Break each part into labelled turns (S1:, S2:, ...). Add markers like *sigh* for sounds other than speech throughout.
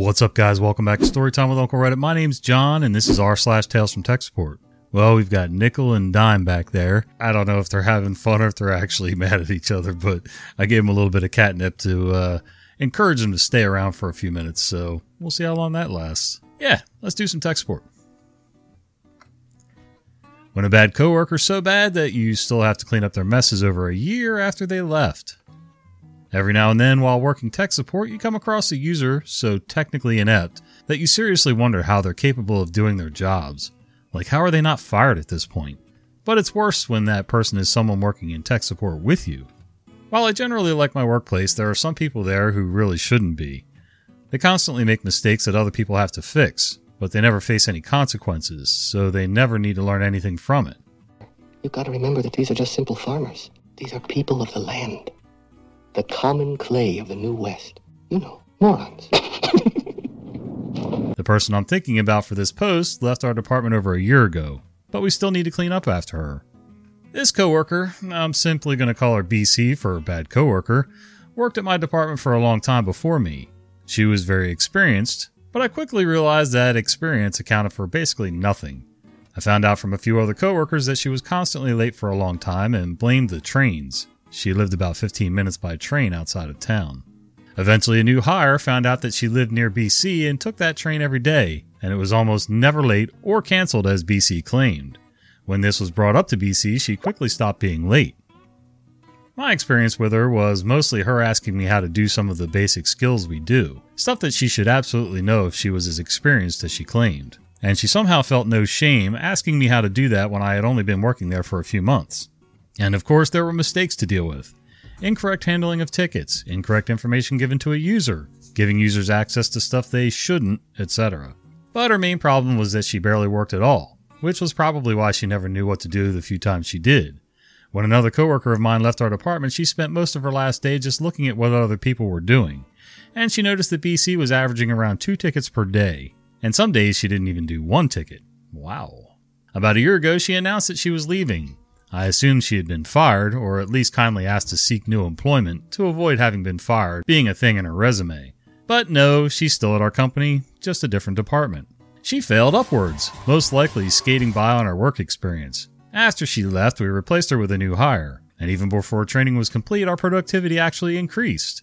S1: What's up, guys? Welcome back to Storytime with Uncle Reddit. My name's John, and this is r slash Tales from Tech Support. Well, we've got Nickel and Dime back there. I don't know if they're having fun or if they're actually *laughs* mad at each other, but I gave them a little bit of catnip to uh, encourage them to stay around for a few minutes. So we'll see how long that lasts. Yeah, let's do some tech support. When a bad coworker's so bad that you still have to clean up their messes over a year after they left. Every now and then, while working tech support, you come across a user so technically inept that you seriously wonder how they're capable of doing their jobs. Like, how are they not fired at this point? But it's worse when that person is someone working in tech support with you. While I generally like my workplace, there are some people there who really shouldn't be. They constantly make mistakes that other people have to fix, but they never face any consequences, so they never need to learn anything from it.
S2: You've got to remember that these are just simple farmers. These are people of the land the common clay of the New West. You know, morons. *laughs*
S1: the person I'm thinking about for this post left our department over a year ago, but we still need to clean up after her. This coworker, I'm simply going to call her BC for bad coworker, worked at my department for a long time before me. She was very experienced, but I quickly realized that experience accounted for basically nothing. I found out from a few other coworkers that she was constantly late for a long time and blamed the trains. She lived about 15 minutes by train outside of town. Eventually, a new hire found out that she lived near BC and took that train every day, and it was almost never late or canceled as BC claimed. When this was brought up to BC, she quickly stopped being late. My experience with her was mostly her asking me how to do some of the basic skills we do, stuff that she should absolutely know if she was as experienced as she claimed. And she somehow felt no shame asking me how to do that when I had only been working there for a few months. And of course, there were mistakes to deal with incorrect handling of tickets, incorrect information given to a user, giving users access to stuff they shouldn't, etc. But her main problem was that she barely worked at all, which was probably why she never knew what to do the few times she did. When another coworker of mine left our department, she spent most of her last day just looking at what other people were doing. And she noticed that BC was averaging around two tickets per day. And some days she didn't even do one ticket. Wow. About a year ago, she announced that she was leaving, I assumed she had been fired, or at least kindly asked to seek new employment to avoid having been fired being a thing in her resume. But no, she's still at our company, just a different department. She failed upwards, most likely skating by on her work experience. After she left, we replaced her with a new hire, and even before training was complete, our productivity actually increased.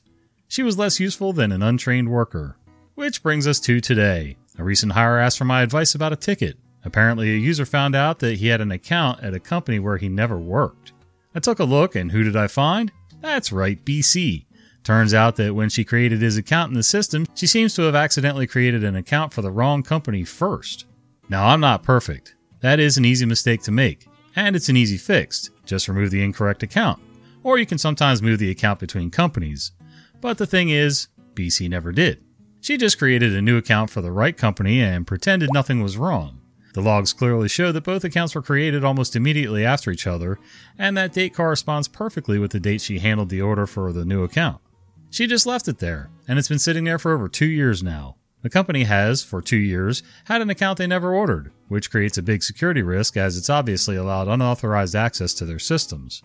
S1: She was less useful than an untrained worker. Which brings us to today. A recent hire asked for my advice about a ticket. Apparently, a user found out that he had an account at a company where he never worked. I took a look, and who did I find? That's right, BC. Turns out that when she created his account in the system, she seems to have accidentally created an account for the wrong company first. Now, I'm not perfect. That is an easy mistake to make, and it's an easy fix. Just remove the incorrect account. Or you can sometimes move the account between companies. But the thing is, BC never did. She just created a new account for the right company and pretended nothing was wrong. The logs clearly show that both accounts were created almost immediately after each other, and that date corresponds perfectly with the date she handled the order for the new account. She just left it there, and it's been sitting there for over two years now. The company has, for two years, had an account they never ordered, which creates a big security risk as it's obviously allowed unauthorized access to their systems.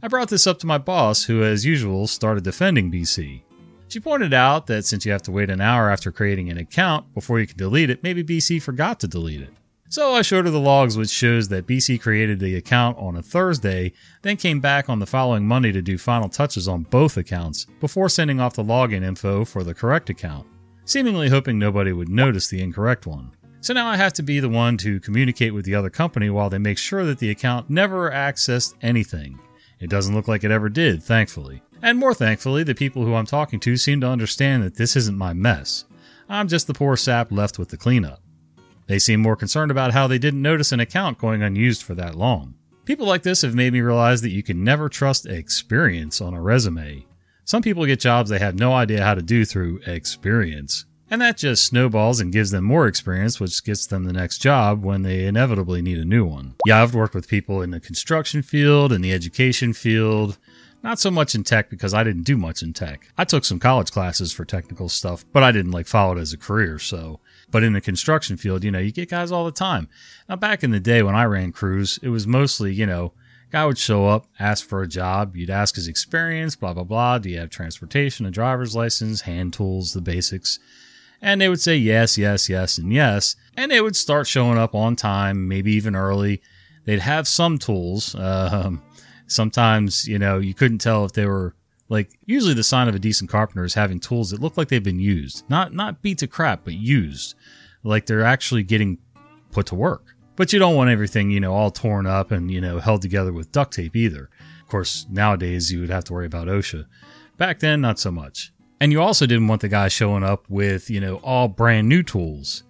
S1: I brought this up to my boss, who, as usual, started defending BC. She pointed out that since you have to wait an hour after creating an account before you can delete it, maybe BC forgot to delete it. So I showed her the logs, which shows that BC created the account on a Thursday, then came back on the following Monday to do final touches on both accounts before sending off the login info for the correct account, seemingly hoping nobody would notice the incorrect one. So now I have to be the one to communicate with the other company while they make sure that the account never accessed anything. It doesn't look like it ever did, thankfully. And more thankfully, the people who I'm talking to seem to understand that this isn't my mess. I'm just the poor sap left with the cleanup. They seem more concerned about how they didn't notice an account going unused for that long. People like this have made me realize that you can never trust experience on a resume. Some people get jobs they have no idea how to do through experience. And that just snowballs and gives them more experience, which gets them the next job when they inevitably need a new one. Yeah, I've worked with people in the construction field, in the education field, not so much in tech because I didn't do much in tech. I took some college classes for technical stuff, but I didn't like follow it as a career. So, but in the construction field, you know, you get guys all the time. Now, back in the day when I ran crews, it was mostly, you know, guy would show up, ask for a job. You'd ask his experience, blah, blah, blah. Do you have transportation, a driver's license, hand tools, the basics? And they would say yes, yes, yes, and yes. And they would start showing up on time, maybe even early. They'd have some tools. *laughs* Um, sometimes, you know, you couldn't tell if they were like usually the sign of a decent carpenter is having tools that look like they've been used. Not not beat to crap, but used. Like they're actually getting put to work. But you don't want everything, you know, all torn up and, you know, held together with duct tape either. Of course, nowadays you would have to worry about OSHA. Back then, not so much. And you also didn't want the guy showing up with, you know, all brand new tools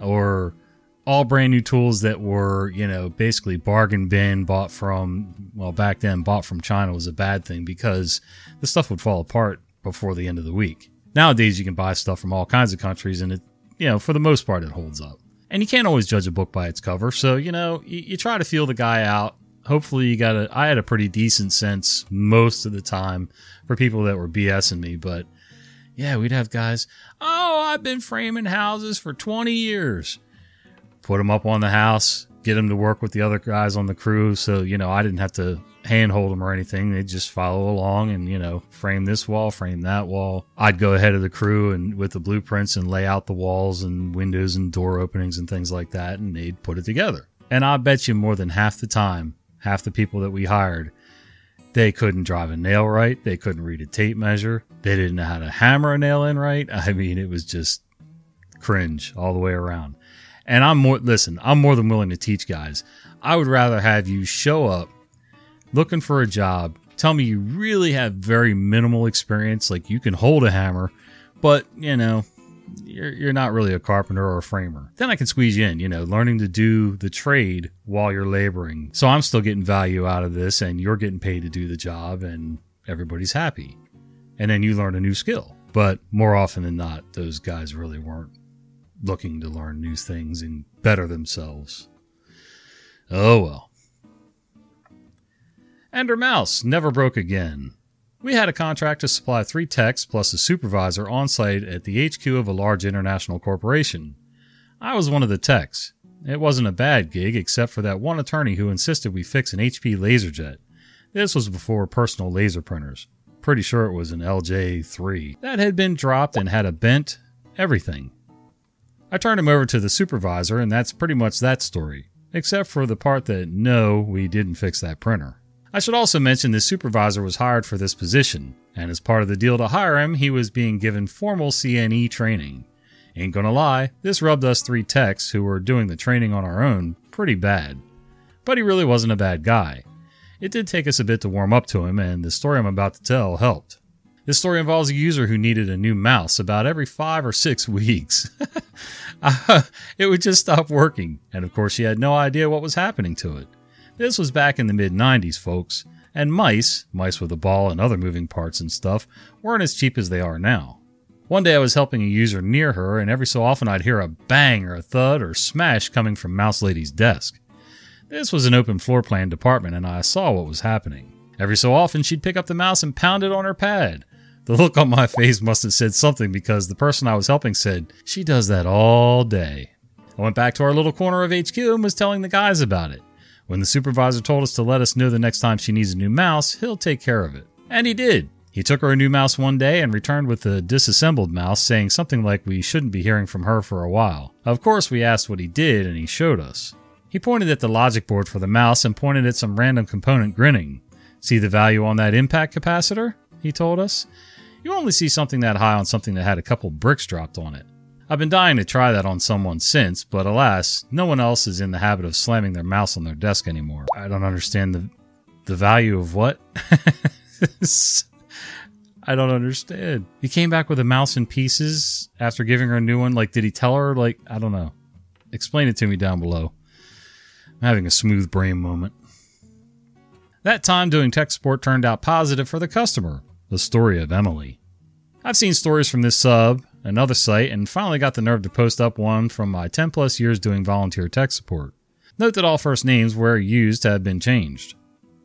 S1: or all brand new tools that were, you know, basically bargain bin bought from, well, back then, bought from China was a bad thing because the stuff would fall apart before the end of the week. Nowadays, you can buy stuff from all kinds of countries and it, you know, for the most part, it holds up. And you can't always judge a book by its cover. So, you know, you, you try to feel the guy out. Hopefully, you got a, I had a pretty decent sense most of the time for people that were BSing me, but yeah, we'd have guys, oh, I've been framing houses for 20 years put them up on the house, get them to work with the other guys on the crew. So, you know, I didn't have to handhold them or anything. They'd just follow along and, you know, frame this wall, frame that wall. I'd go ahead of the crew and with the blueprints and lay out the walls and windows and door openings and things like that. And they'd put it together. And I bet you more than half the time, half the people that we hired, they couldn't drive a nail right. They couldn't read a tape measure. They didn't know how to hammer a nail in right. *laughs* I mean, it was just cringe all the way around. And I'm more, listen, I'm more than willing to teach guys. I would rather have you show up looking for a job, tell me you really have very minimal experience, like you can hold a hammer, but, you know, you're, you're not really a carpenter or a framer. Then I can squeeze you in, you know, learning to do the trade while you're laboring. So I'm still getting value out of this and you're getting paid to do the job and everybody's happy. And then you learn a new skill. But more often than not, those guys really weren't looking to learn new things and better themselves. Oh well. Ender Mouse never broke again. We had a contract to supply three techs plus a supervisor on site at the HQ of a large international corporation. I was one of the techs. It wasn't a bad gig, except for that one attorney who insisted we fix an HP LaserJet. This was before personal laser printers. Pretty sure it was an LJ3. That had been dropped and had a bent, everything. I turned him over to the supervisor, and that's pretty much that story, except for the part that no, we didn't fix that printer. I should also mention the supervisor was hired for this position, and as part of the deal to hire him, he was being given formal CNE training. Ain't gonna lie, this rubbed us three techs who were doing the training on our own pretty bad. But he really wasn't a bad guy. It did take us a bit to warm up to him, and the story I'm about to tell helped. This story involves a user who needed a new mouse about every five or six *laughs* weeks. uh, it would just stop working, and of course, she had no idea what was happening to it. This was back in the mid 90s, folks, and mice, mice with a ball and other moving parts and stuff, weren't as cheap as they are now. One day I was helping a user near her, and every so often I'd hear a bang or a thud or smash coming from Mouse Lady's desk. This was an open floor plan department, and I saw what was happening. Every so often she'd pick up the mouse and pound it on her pad. The look on my face must have said something because the person I was helping said, She does that all day. I went back to our little corner of HQ and was telling the guys about it. When the supervisor told us to let us know the next time she needs a new mouse, he'll take care of it. And he did. He took her a new mouse one day and returned with a disassembled mouse, saying something like we shouldn't be hearing from her for a while. Of course, we asked what he did, and he showed us. He pointed at the logic board for the mouse and pointed at some random component grinning. See the value on that impact capacitor? He told us. You only see something that high on something that had a couple bricks dropped on it. I've been dying to try that on someone since, but alas, no one else is in the habit of slamming their mouse on their desk anymore. I don't understand the the value of what? *laughs* I don't understand. He came back with a mouse in pieces after giving her a new one. Like, did he tell her? Like, I don't know. Explain it to me down below. I'm having a smooth brain moment. That time doing tech support turned out positive for the customer. The Story of Emily. I've seen stories from this sub, another site, and finally got the nerve to post up one from my 10 plus years doing volunteer tech support. Note that all first names where used have been changed.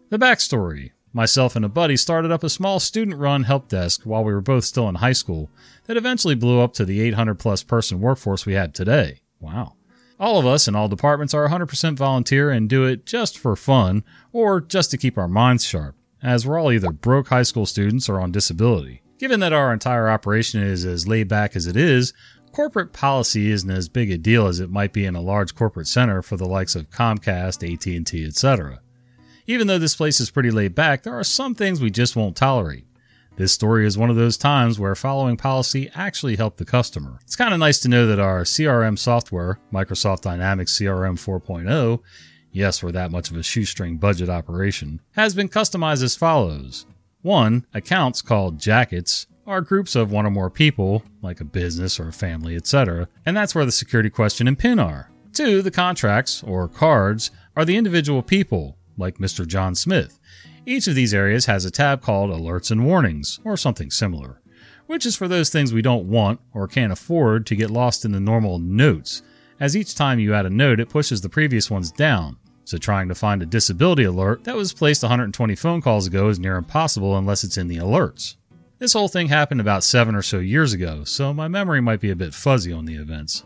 S1: The backstory myself and a buddy started up a small student run help desk while we were both still in high school that eventually blew up to the 800 plus person workforce we have today. Wow. All of us in all departments are 100% volunteer and do it just for fun or just to keep our minds sharp as we're all either broke high school students or on disability. Given that our entire operation is as laid back as it is, corporate policy isn't as big a deal as it might be in a large corporate center for the likes of Comcast, AT&T, etc. Even though this place is pretty laid back, there are some things we just won't tolerate. This story is one of those times where following policy actually helped the customer. It's kind of nice to know that our CRM software, Microsoft Dynamics CRM 4.0, yes, we're that much of a shoestring budget operation, has been customized as follows. 1. Accounts called jackets are groups of one or more people, like a business or a family, etc., and that's where the security question and PIN are. 2. The contracts, or cards, are the individual people, like Mr. John Smith. Each of these areas has a tab called Alerts and Warnings, or something similar, which is for those things we don't want or can't afford to get lost in the normal notes, as each time you add a note, it pushes the previous ones down. So trying to find a disability alert that was placed 120 phone calls ago is near impossible unless it's in the alerts. This whole thing happened about seven or so years ago, so my memory might be a bit fuzzy on the events.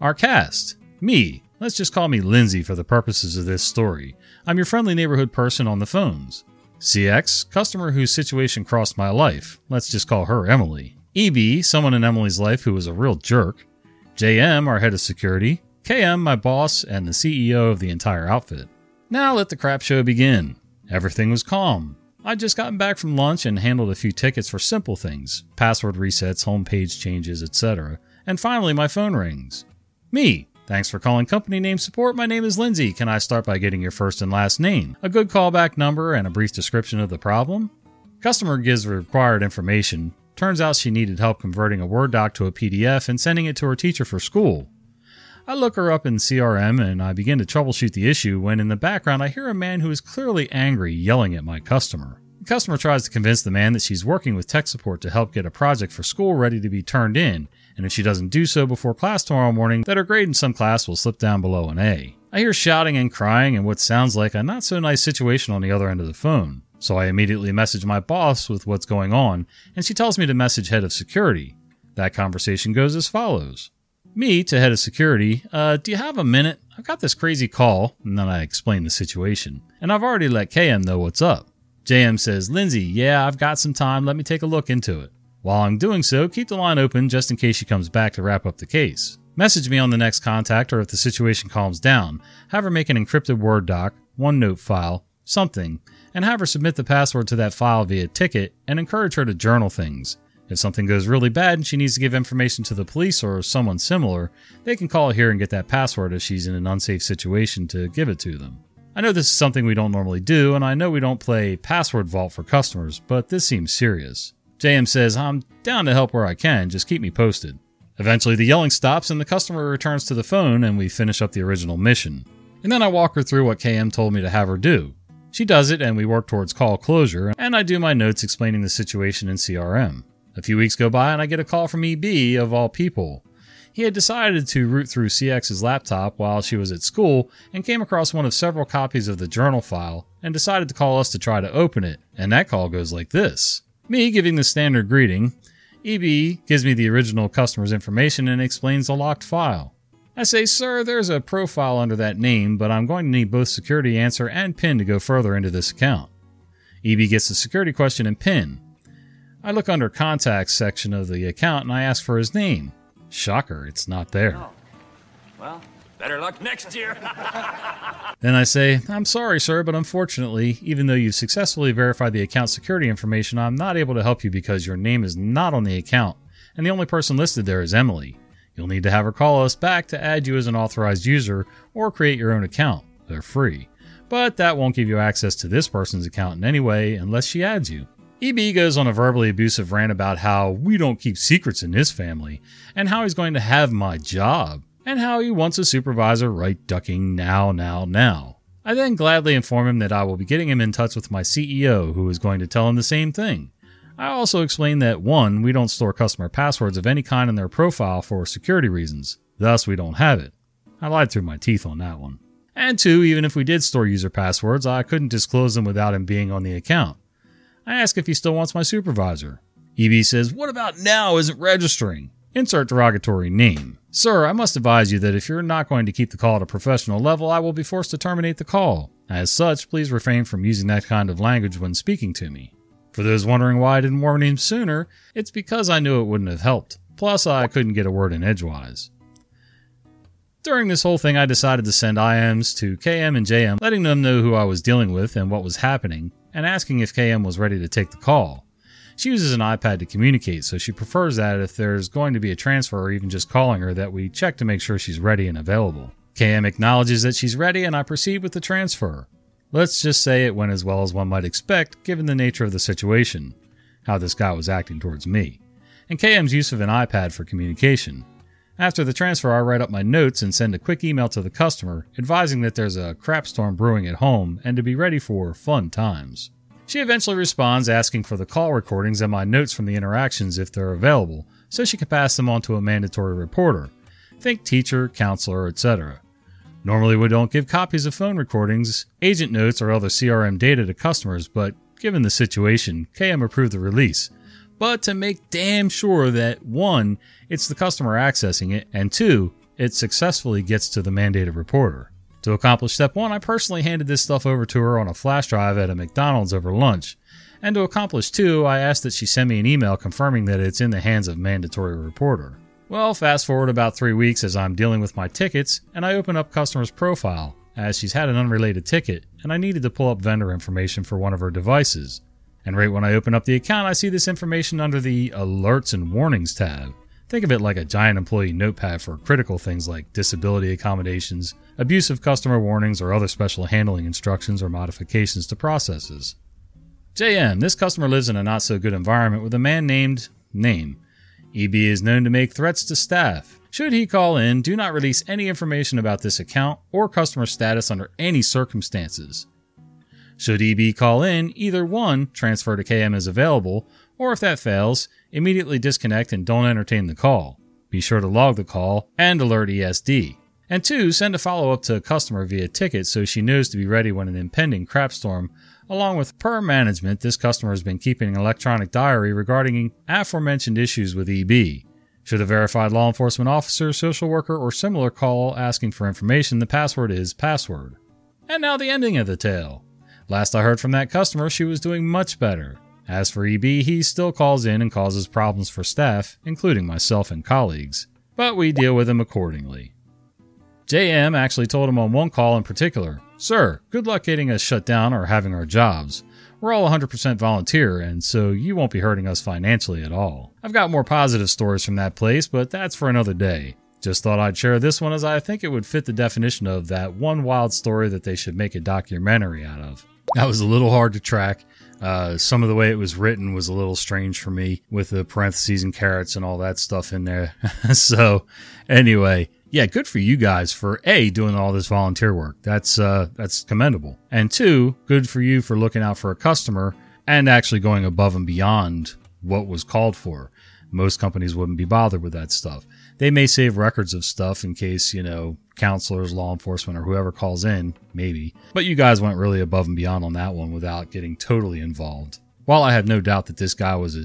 S1: Our cast me. Let's just call me Lindsay for the purposes of this story. I'm your friendly neighborhood person on the phones. CX, customer whose situation crossed my life. Let's just call her Emily. EB, someone in Emily's life who was a real jerk. JM, our head of security. KM, my boss and the CEO of the entire outfit. Now let the crap show begin. Everything was calm. I'd just gotten back from lunch and handled a few tickets for simple things password resets, homepage changes, etc. And finally, my phone rings. Me. Thanks for calling company name support. My name is Lindsay. Can I start by getting your first and last name, a good callback number, and a brief description of the problem? Customer gives required information. Turns out she needed help converting a Word doc to a PDF and sending it to her teacher for school. I look her up in CRM and I begin to troubleshoot the issue when in the background I hear a man who is clearly angry yelling at my customer. The customer tries to convince the man that she's working with tech support to help get a project for school ready to be turned in, and if she doesn't do so before class tomorrow morning, that her grade in some class will slip down below an A. I hear shouting and crying and what sounds like a not so nice situation on the other end of the phone. So I immediately message my boss with what's going on, and she tells me to message head of security. That conversation goes as follows. Me to head of security, uh, do you have a minute? I've got this crazy call, and then I explain the situation. And I've already let KM know what's up. JM says, Lindsay, yeah, I've got some time. Let me take a look into it. While I'm doing so, keep the line open just in case she comes back to wrap up the case. Message me on the next contact or if the situation calms down. Have her make an encrypted Word doc, OneNote file, something, and have her submit the password to that file via ticket and encourage her to journal things. If something goes really bad and she needs to give information to the police or someone similar, they can call here and get that password if she's in an unsafe situation to give it to them. I know this is something we don't normally do, and I know we don't play password vault for customers, but this seems serious. JM says, I'm down to help where I can, just keep me posted. Eventually, the yelling stops and the customer returns to the phone, and we finish up the original mission. And then I walk her through what KM told me to have her do. She does it, and we work towards call closure, and I do my notes explaining the situation in CRM. A few weeks go by and I get a call from EB, of all people. He had decided to root through CX's laptop while she was at school and came across one of several copies of the journal file and decided to call us to try to open it. And that call goes like this Me giving the standard greeting. EB gives me the original customer's information and explains the locked file. I say, Sir, there's a profile under that name, but I'm going to need both security answer and PIN to go further into this account. EB gets the security question and PIN. I look under contacts section of the account and I ask for his name. Shocker, it's not there.
S3: Oh. Well, better luck next year. *laughs*
S1: then I say, I'm sorry, sir, but unfortunately, even though you've successfully verified the account security information, I'm not able to help you because your name is not on the account, and the only person listed there is Emily. You'll need to have her call us back to add you as an authorized user or create your own account. They're free. But that won't give you access to this person's account in any way unless she adds you. EB goes on a verbally abusive rant about how we don't keep secrets in this family, and how he's going to have my job, and how he wants a supervisor right ducking now, now, now. I then gladly inform him that I will be getting him in touch with my CEO, who is going to tell him the same thing. I also explain that 1. We don't store customer passwords of any kind in their profile for security reasons, thus, we don't have it. I lied through my teeth on that one. And 2. Even if we did store user passwords, I couldn't disclose them without him being on the account. I ask if he still wants my supervisor. EB says, What about now isn't registering? Insert derogatory name. Sir, I must advise you that if you're not going to keep the call at a professional level, I will be forced to terminate the call. As such, please refrain from using that kind of language when speaking to me. For those wondering why I didn't warn him sooner, it's because I knew it wouldn't have helped. Plus, I couldn't get a word in edgewise. During this whole thing, I decided to send IMs to KM and JM, letting them know who I was dealing with and what was happening, and asking if KM was ready to take the call. She uses an iPad to communicate, so she prefers that if there's going to be a transfer or even just calling her, that we check to make sure she's ready and available. KM acknowledges that she's ready, and I proceed with the transfer. Let's just say it went as well as one might expect, given the nature of the situation, how this guy was acting towards me, and KM's use of an iPad for communication. After the transfer, I write up my notes and send a quick email to the customer advising that there's a crap storm brewing at home and to be ready for fun times. She eventually responds asking for the call recordings and my notes from the interactions if they're available, so she can pass them on to a mandatory reporter. Think teacher, counselor, etc. Normally, we don't give copies of phone recordings, agent notes, or other CRM data to customers, but given the situation, KM approved the release, but to make damn sure that one, it's the customer accessing it, and two, it successfully gets to the mandated reporter. To accomplish step one, I personally handed this stuff over to her on a flash drive at a McDonald's over lunch. And to accomplish two, I asked that she send me an email confirming that it's in the hands of mandatory reporter. Well, fast forward about three weeks as I'm dealing with my tickets, and I open up customer's profile, as she's had an unrelated ticket, and I needed to pull up vendor information for one of her devices. And right when I open up the account, I see this information under the Alerts and Warnings tab. Think of it like a giant employee notepad for critical things like disability accommodations, abusive customer warnings, or other special handling instructions or modifications to processes. JM, this customer lives in a not so good environment with a man named Name. EB is known to make threats to staff. Should he call in, do not release any information about this account or customer status under any circumstances. Should EB call in, either 1. Transfer to KM is available, or if that fails, immediately disconnect and don't entertain the call. Be sure to log the call and alert ESD. And 2. Send a follow up to a customer via ticket so she knows to be ready when an impending crap storm Along with per management, this customer has been keeping an electronic diary regarding aforementioned issues with EB. Should a verified law enforcement officer, social worker, or similar call asking for information, the password is password. And now the ending of the tale. Last I heard from that customer, she was doing much better. As for EB, he still calls in and causes problems for staff, including myself and colleagues. But we deal with him accordingly. JM actually told him on one call in particular Sir, good luck getting us shut down or having our jobs. We're all 100% volunteer, and so you won't be hurting us financially at all. I've got more positive stories from that place, but that's for another day. Just thought I'd share this one as I think it would fit the definition of that one wild story that they should make a documentary out of. That was a little hard to track. Uh, some of the way it was written was a little strange for me with the parentheses and carrots and all that stuff in there. *laughs* so, anyway, yeah, good for you guys for a doing all this volunteer work. That's uh, that's commendable. And two, good for you for looking out for a customer and actually going above and beyond what was called for. Most companies wouldn't be bothered with that stuff. They may save records of stuff in case, you know, counselors, law enforcement, or whoever calls in, maybe. But you guys went really above and beyond on that one without getting totally involved. While I have no doubt that this guy was a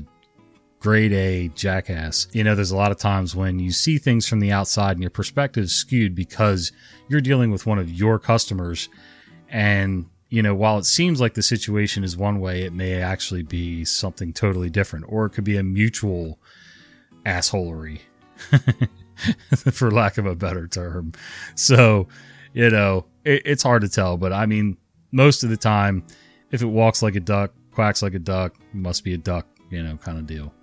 S1: grade A jackass. You know, there's a lot of times when you see things from the outside and your perspective is skewed because you're dealing with one of your customers. And, you know, while it seems like the situation is one way, it may actually be something totally different, or it could be a mutual assholery, *laughs* for lack of a better term. So, you know, it, it's hard to tell, but I mean, most of the time, if it walks like a duck, quacks like a duck, must be a duck, you know, kind of deal.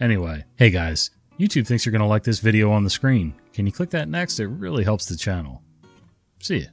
S1: Anyway, hey guys, YouTube thinks you're going to like this video on the screen. Can you click that next? It really helps the channel. See ya.